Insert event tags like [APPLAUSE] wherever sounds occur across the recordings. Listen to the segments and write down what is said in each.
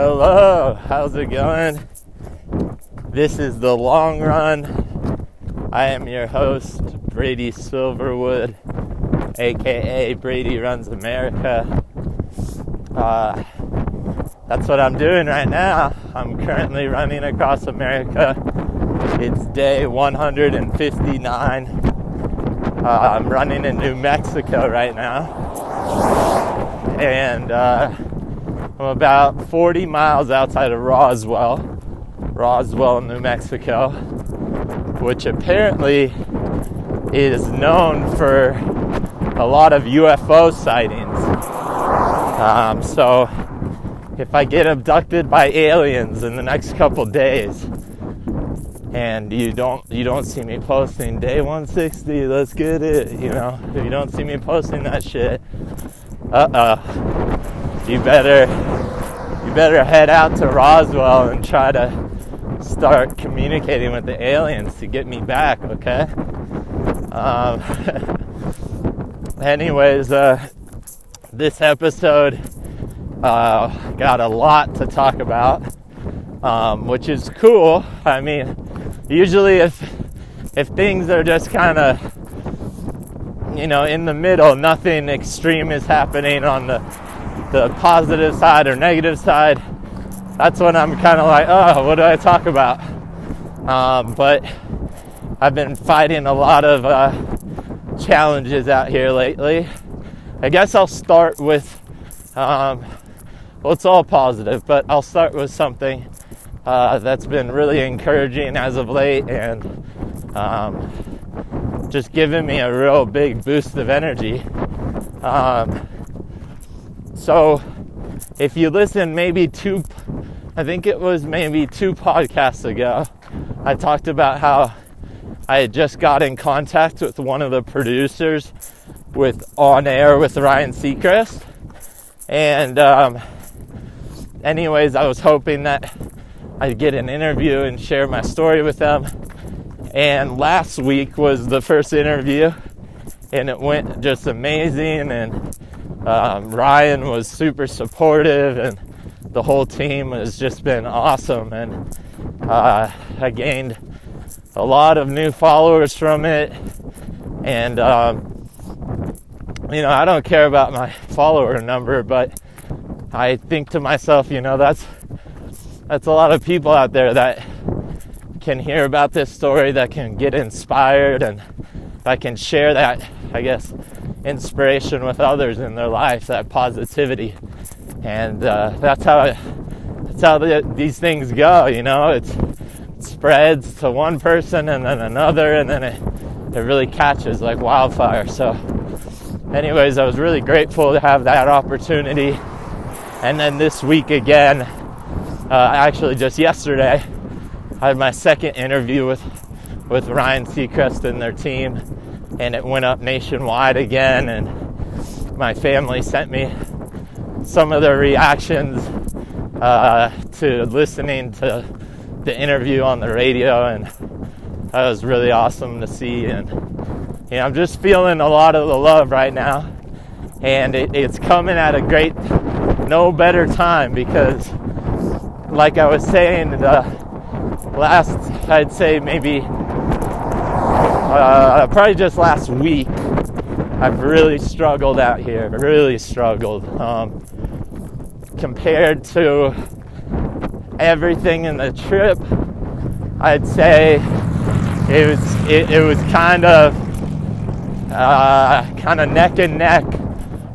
Hello, how's it going? This is the long run. I am your host, Brady Silverwood, aka Brady Runs America. Uh, that's what I'm doing right now. I'm currently running across America. It's day 159. Uh, I'm running in New Mexico right now. And uh, I'm about 40 miles outside of Roswell, Roswell, New Mexico, which apparently is known for a lot of UFO sightings. Um, so if I get abducted by aliens in the next couple days, and you don't you don't see me posting day 160, let's get it. You know, if you don't see me posting that shit, uh uh, you better better head out to Roswell and try to start communicating with the aliens to get me back. Okay. Um, [LAUGHS] anyways, uh, this episode uh, got a lot to talk about, um, which is cool. I mean, usually if if things are just kind of you know in the middle, nothing extreme is happening on the the positive side or negative side. That's when I'm kind of like, oh, what do I talk about? Um, but I've been fighting a lot of uh, challenges out here lately. I guess I'll start with, um, well, it's all positive, but I'll start with something uh, that's been really encouraging as of late and um, just giving me a real big boost of energy. Um, so, if you listen, maybe two, I think it was maybe two podcasts ago, I talked about how I had just got in contact with one of the producers with On Air with Ryan Seacrest. And, um, anyways, I was hoping that I'd get an interview and share my story with them. And last week was the first interview, and it went just amazing. And um, Ryan was super supportive, and the whole team has just been awesome. And uh, I gained a lot of new followers from it. And, um, you know, I don't care about my [LAUGHS] follower number, but I think to myself, you know, that's that's a lot of people out there that can hear about this story, that can get inspired, and that can share that, I guess, inspiration with others in their life, that positivity, and uh, that's how it, that's how the, these things go. You know, it's, it spreads to one person and then another, and then it it really catches like wildfire. So, anyways, I was really grateful to have that opportunity, and then this week again, uh, actually just yesterday, I had my second interview with with Ryan Seacrest and their team and it went up nationwide again. And my family sent me some of their reactions uh, to listening to the interview on the radio, and that was really awesome to see. And you know, I'm just feeling a lot of the love right now, and it, it's coming at a great, no better time because, like I was saying, the last I'd say maybe uh, probably just last week, I've really struggled out here. Really struggled. Um, compared to everything in the trip, I'd say it was it, it was kind of uh, kind of neck and neck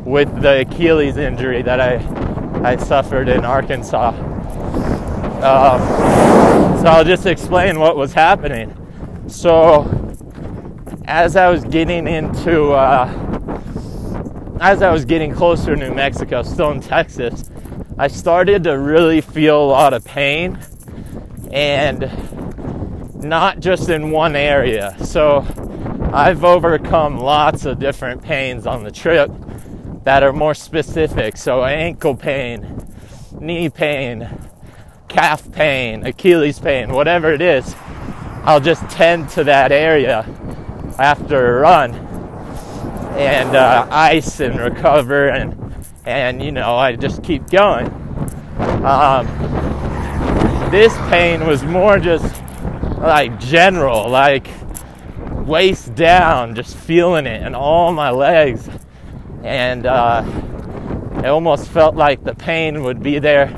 with the Achilles injury that I I suffered in Arkansas. Um, so I'll just explain what was happening. So as I was getting into, uh, as I was getting closer to New Mexico, still in Texas, I started to really feel a lot of pain and not just in one area. So I've overcome lots of different pains on the trip that are more specific. So ankle pain, knee pain, calf pain, Achilles pain, whatever it is, I'll just tend to that area after a run and uh, ice and recover and and you know I just keep going. Um, this pain was more just like general, like waist down, just feeling it in all my legs. And uh, it almost felt like the pain would be there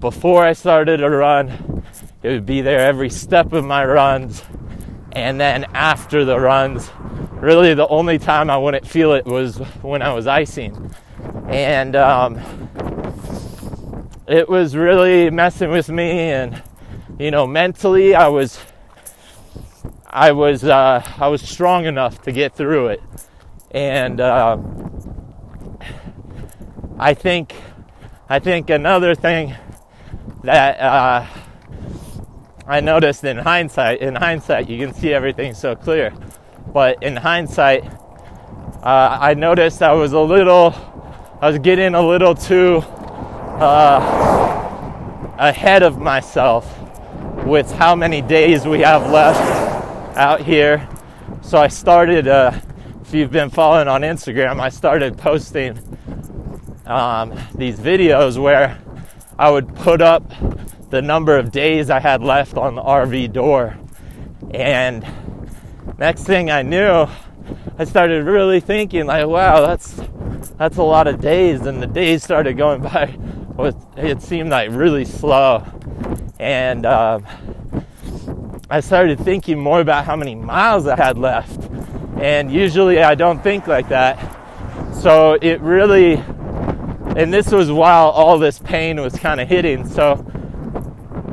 before I started a run. It would be there every step of my runs. And then after the runs, really the only time I wouldn't feel it was when I was icing. And um, it was really messing with me. And, you know, mentally, I was I was uh, I was strong enough to get through it, and uh, I think I think another thing that uh, I noticed in hindsight in hindsight you can see everything so clear, but in hindsight uh, I noticed I was a little I was getting a little too uh, ahead of myself with how many days we have left out here. So I started, uh, if you've been following on Instagram, I started posting um, these videos where I would put up the number of days I had left on the RV door. And next thing I knew, I started really thinking like, wow, that's that's a lot of days. And the days started going [LAUGHS] by. It seemed like really slow. And uh, I started thinking more about how many miles I had left. And usually I don't think like that. So it really, and this was while all this pain was kind of hitting. So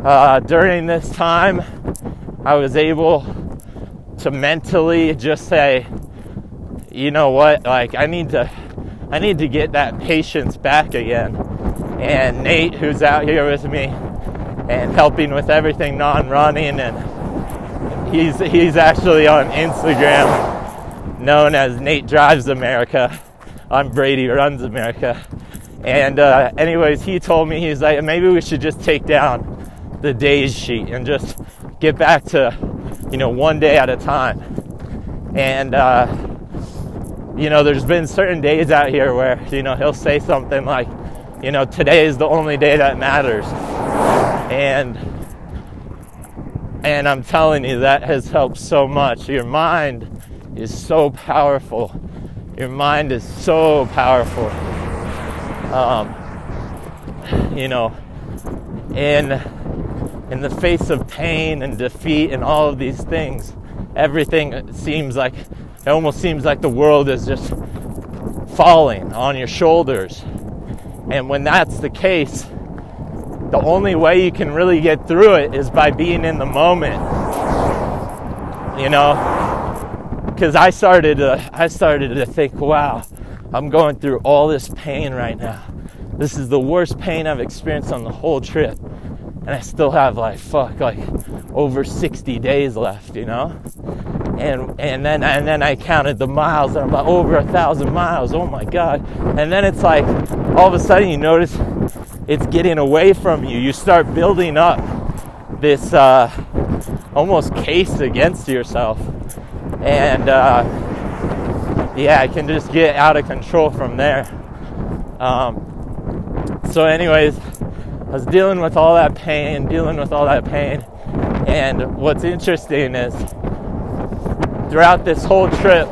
uh, during this time, I was able to mentally just say, you know what, like I need to, I need to get that patience back again. And Nate, who's out here with me and helping with everything non-running and He's he's actually on Instagram, known as Nate Drives America. I'm Brady Runs America. And uh, anyways, he told me he's like maybe we should just take down the days sheet and just get back to you know one day at a time. And uh, you know, there's been certain days out here where you know he'll say something like, you know, today is the only day that matters, and and I'm telling you, that has helped so much. Your mind is so powerful. Your mind is so powerful. Um, you know, in in the face of pain and defeat and all of these things, everything seems like it almost seems like the world is just falling on your shoulders. And when that's the case, the only way you can really get through it is by being in the moment. You know, because I started to, I started to think, wow, I'm going through all this pain right now. This is the worst pain I've experienced on the whole trip, and I still have like fuck like over 60 days left. You know, and and then and then I counted the miles. and I'm about over a thousand miles. Oh my god! And then it's like all of a sudden you notice it's getting away from you. You start building up this uh, almost case against yourself, and uh, yeah, it can just get out of control from there. Um, so, anyways, I was dealing with all that pain, dealing with all that pain, and what's interesting is throughout this whole trip,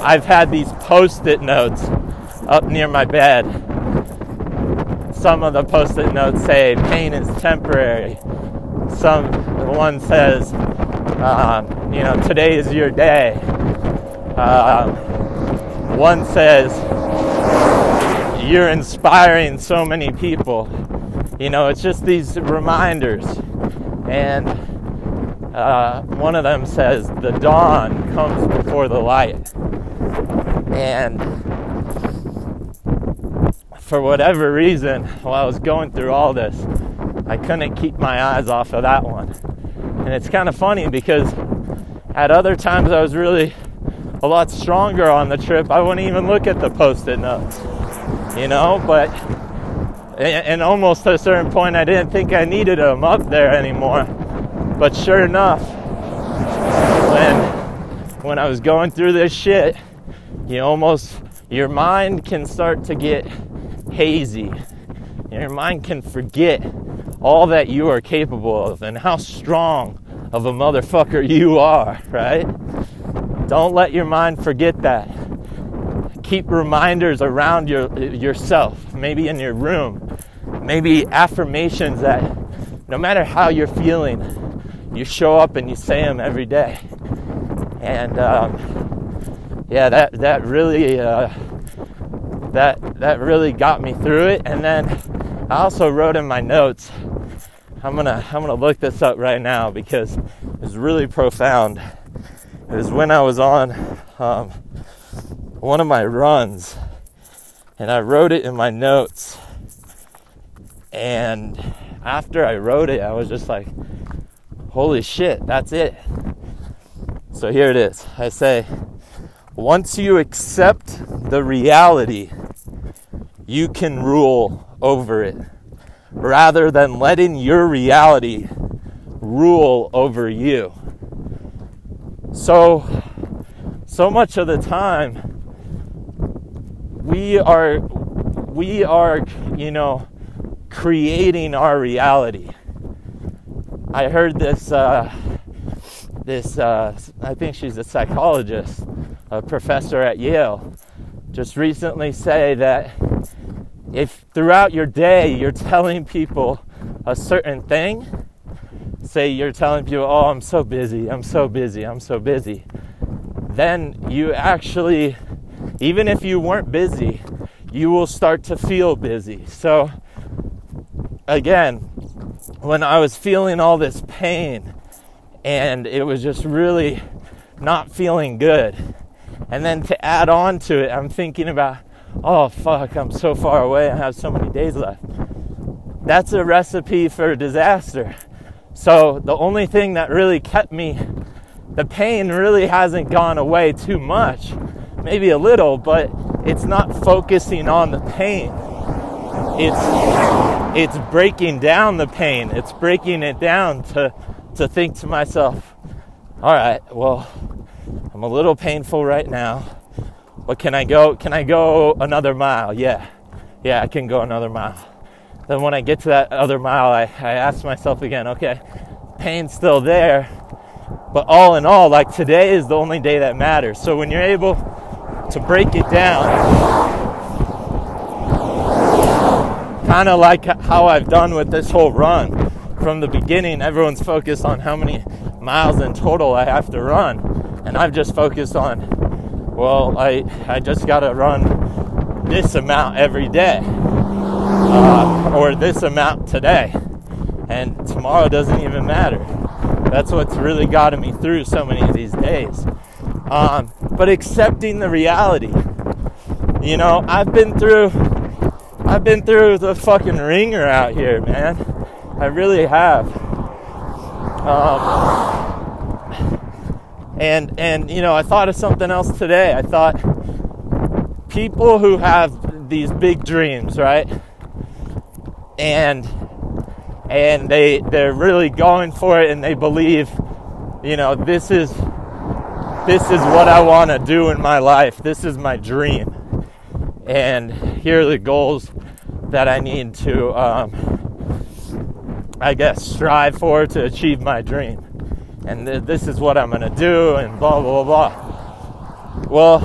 I've had these post-it notes up near my bed some of the post-it notes say pain is temporary. Some one says, um, you know, today is your day. Uh, one says, you're inspiring so many people. You know, it's just these reminders. And uh, one of them says, the dawn comes before the light. And for whatever reason, while I was going through all this, I couldn't keep my eyes off of that one. And it's kind of funny because at other times I was really a lot stronger on the trip. I wouldn't even look at the post it notes, you know, but and almost to a certain point, I didn't think I needed them up there anymore. But sure enough, when when I was going through this shit, you almost your mind can start to get hazy. Your mind can forget all that you are capable of and how strong of a motherfucker you are, right? Don't let your mind forget that. Keep reminders around your yourself, maybe in your room, maybe affirmations that no matter how you're feeling, you show up and you say them every day. And um, yeah, that that really uh, that that really got me through it. And then I also wrote in my notes. I'm gonna I'm gonna look this up right now because it's really profound. It was when I was on um, one of my runs, and I wrote it in my notes. And after I wrote it, I was just like, "Holy shit, that's it." So here it is. I say, once you accept the reality, you can rule over it rather than letting your reality rule over you. So, so much of the time, we are, we are, you know, creating our reality. I heard this, uh, this, uh, I think she's a psychologist, a professor at Yale, just recently say that if throughout your day you're telling people a certain thing, say you're telling people, oh, I'm so busy, I'm so busy, I'm so busy, then you actually, even if you weren't busy, you will start to feel busy. So, again, when I was feeling all this pain and it was just really not feeling good, and then to add on to it, I'm thinking about, oh fuck, I'm so far away, I have so many days left. That's a recipe for disaster. So the only thing that really kept me, the pain really hasn't gone away too much, maybe a little, but it's not focusing on the pain. It's it's breaking down the pain. It's breaking it down to to think to myself, all right, well, I'm a little painful right now, but can I go? Can I go another mile? Yeah, yeah, I can go another mile. Then when I get to that other mile, I, I ask myself again, okay, pain's still there, but all in all, like today is the only day that matters. So when you're able to break it down, kind of like how I've done with this whole run. From the beginning, everyone's focused on how many miles in total I have to run, and I've just focused on, well, I I just got to run this amount every day uh, or this amount today. And tomorrow doesn't even matter. That's what's really gotten me through so many of these days. Um, but accepting the reality. You know, I've been through, I've been through the fucking ringer out here, man. I really have. Um, and and you know, I thought of something else today. I thought people who have these big dreams, right? and and they they're really going for it and they believe you know this is this is what I want to do in my life. This is my dream. And here are the goals that I need to um, I guess strive for to achieve my dream. And th- this is what I'm going to do and blah blah blah well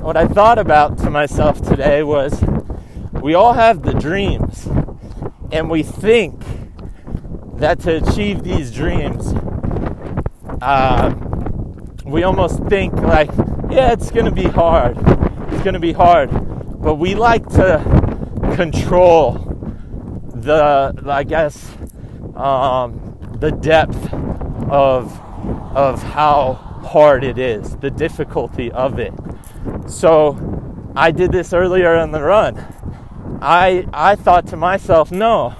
what I thought about to myself today was we all have the dreams, and we think that to achieve these dreams, uh, we almost think like, yeah, it's gonna be hard. It's gonna be hard, but we like to control the, I guess, um, the depth of of how hard it is, the difficulty of it. So I did this earlier in the run. I I thought to myself, no,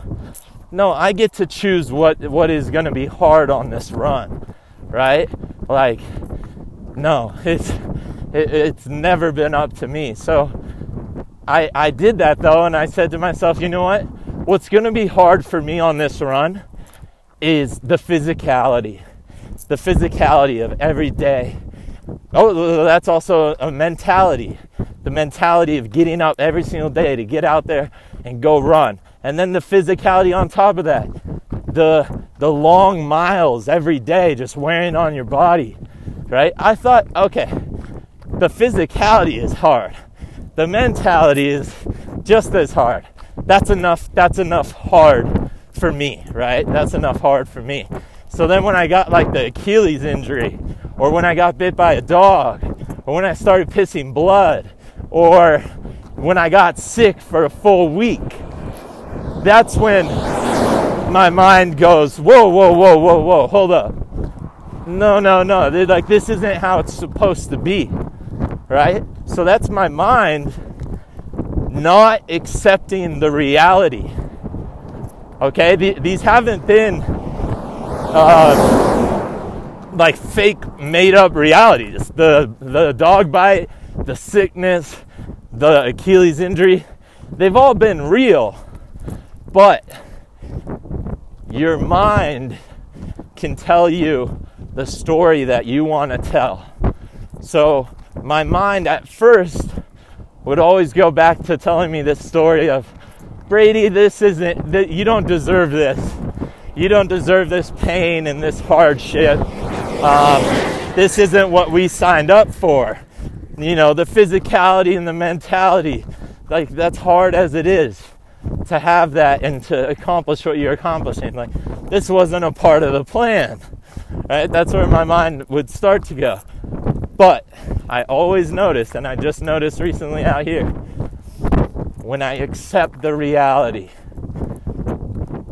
no, I get to choose what what is going to be hard on this run, right? Like, no, it's it, it's never been up to me. So I I did that though, and I said to myself, you know what? What's going to be hard for me on this run is the physicality, It's the physicality of every day. Oh, that's also a mentality the mentality of getting up every single day to get out there, and go run. And then the physicality on top of that. The the long miles every day just wearing on your body. Right? I thought, okay, the physicality is hard. The mentality is just as hard. That's enough that's enough hard for me, right? That's enough hard for me. So then when I got like the Achilles injury, or when I got bit by a dog, or when I started pissing blood, or when I got sick for a full week, that's when my mind goes, whoa, whoa, whoa, whoa, whoa, hold up. No, no, no. They're like, this isn't how it's supposed to be, right? So that's my mind not accepting the reality. Okay, these haven't been uh, like fake made up realities. The the dog bite, the sickness, the Achilles injury, they've all been real. But your mind can tell you the story that you want to tell. So my mind at first would always go back to telling me this story of Brady, this isn't that you don't deserve this you don't deserve this pain and this hardship. Um, this isn't what we signed up for. You know, the physicality and the mentality, like that's hard as it is to have that and to accomplish what you're accomplishing. Like, this wasn't a part of the plan, right? That's where my mind would start to go. But I always notice, and I just noticed recently out here, when I accept the reality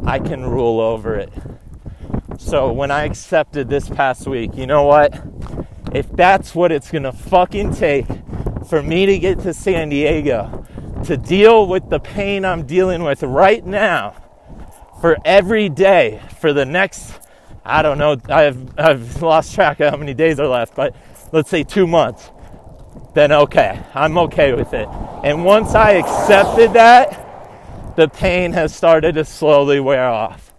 I can rule over it. So when I accepted this past week, you know what? If that's what it's gonna fucking take for me to get to San Diego, to deal with the pain I'm dealing with right now, for every day, for the next, I don't know, I've, I've lost track of how many days are left, but let's say two months, then okay, I'm okay with it. And once I accepted that, the pain has started to slowly wear off.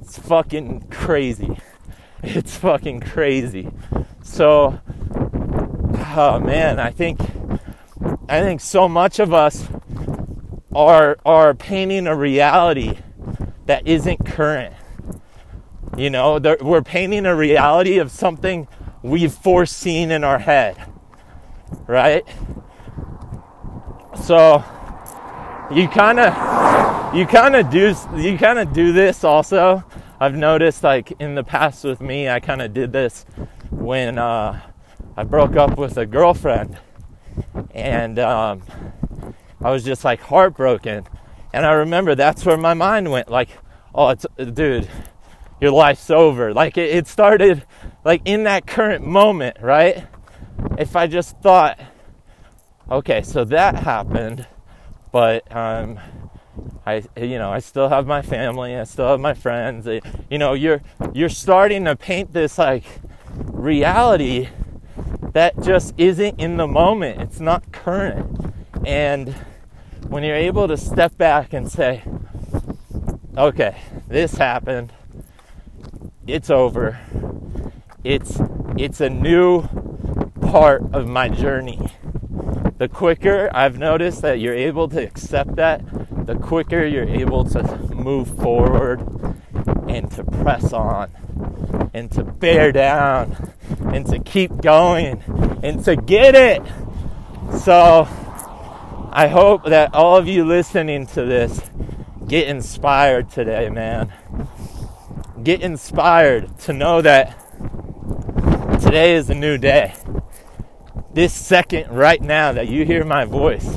It's fucking crazy. It's fucking crazy. So, oh man, I think I think so much of us are are painting a reality that isn't current. You know, we're painting a reality of something we've foreseen in our head, right? So you kind of you kind of do you kind of do this also i've noticed like in the past with me i kind of did this when uh, i broke up with a girlfriend and um, i was just like heartbroken and i remember that's where my mind went like oh dude your life's over like it, it started like in that current moment right if i just thought okay so that happened but um, I, you know, I still have my family. I still have my friends. You know, you're you're starting to paint this like reality that just isn't in the moment. It's not current. And when you're able to step back and say, "Okay, this happened. It's over. It's it's a new part of my journey." the quicker I've noticed that you're able to accept that, the quicker you're able to move forward and to press on and to bear down and to keep going and to get it. So I hope that all of you listening to this get inspired today, man. Get inspired to know that today is a new day this second right now that you hear my voice,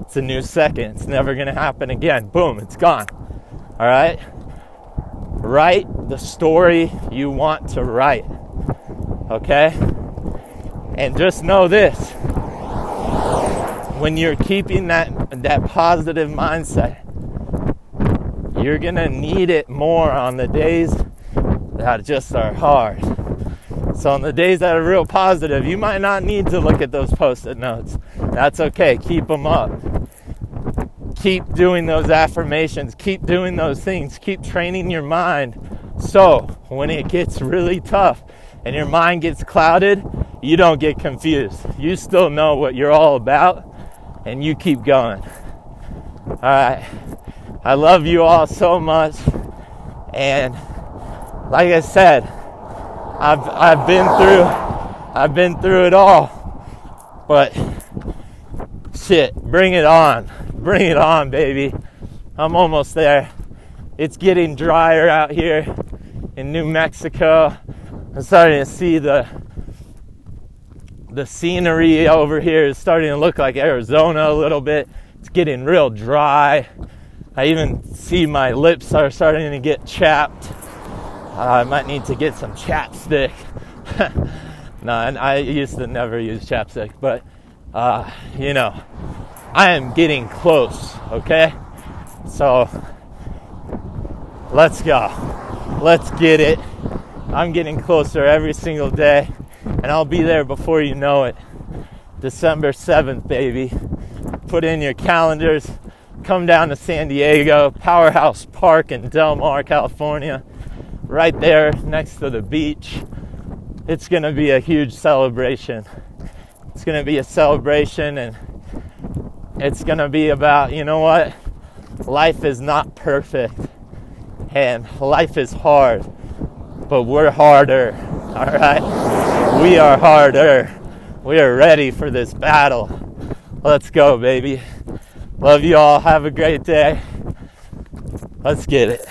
it's a new second. It's never going to happen again. Boom, it's gone. All right? Write the story you want to write. Okay? And just know this. When you're keeping that that positive mindset, you're to need it more on the days that just are hard. So on the days that are real positive, you might not need to look at those post-it notes. That's okay. Keep them up. Keep doing those affirmations. Keep doing those things. Keep training your mind. So when it gets really tough and your mind gets clouded, you don't get confused. You still know what you're all about and you keep going. All right. I love you all so much. And like I said, I've I've been through I've been through it all. But shit, bring it on. Bring it on, baby. I'm almost there. It's getting drier out here in New Mexico. I'm starting to see the the scenery over here is starting to look like Arizona a little bit. It's getting real dry. I even see my lips are starting to get chapped. Uh, I might need to get some chapstick. [LAUGHS] no, and I used to never use chapstick, but uh, you know, I am getting close, okay? So let's go. Let's get it. I'm getting closer every single day, and I'll be there before you know it. December 7th, baby. Put in your calendars. Come down to San Diego, Powerhouse Park in Del Mar, California, right there next to the beach. It's going to be a huge celebration. It's going to be a celebration, and it's going to be about, you know what? Life is not perfect, and life is hard but we're harder. All right? We are harder. We are ready for this battle. Let's go, baby. Love you all. Have a great day. Let's get it.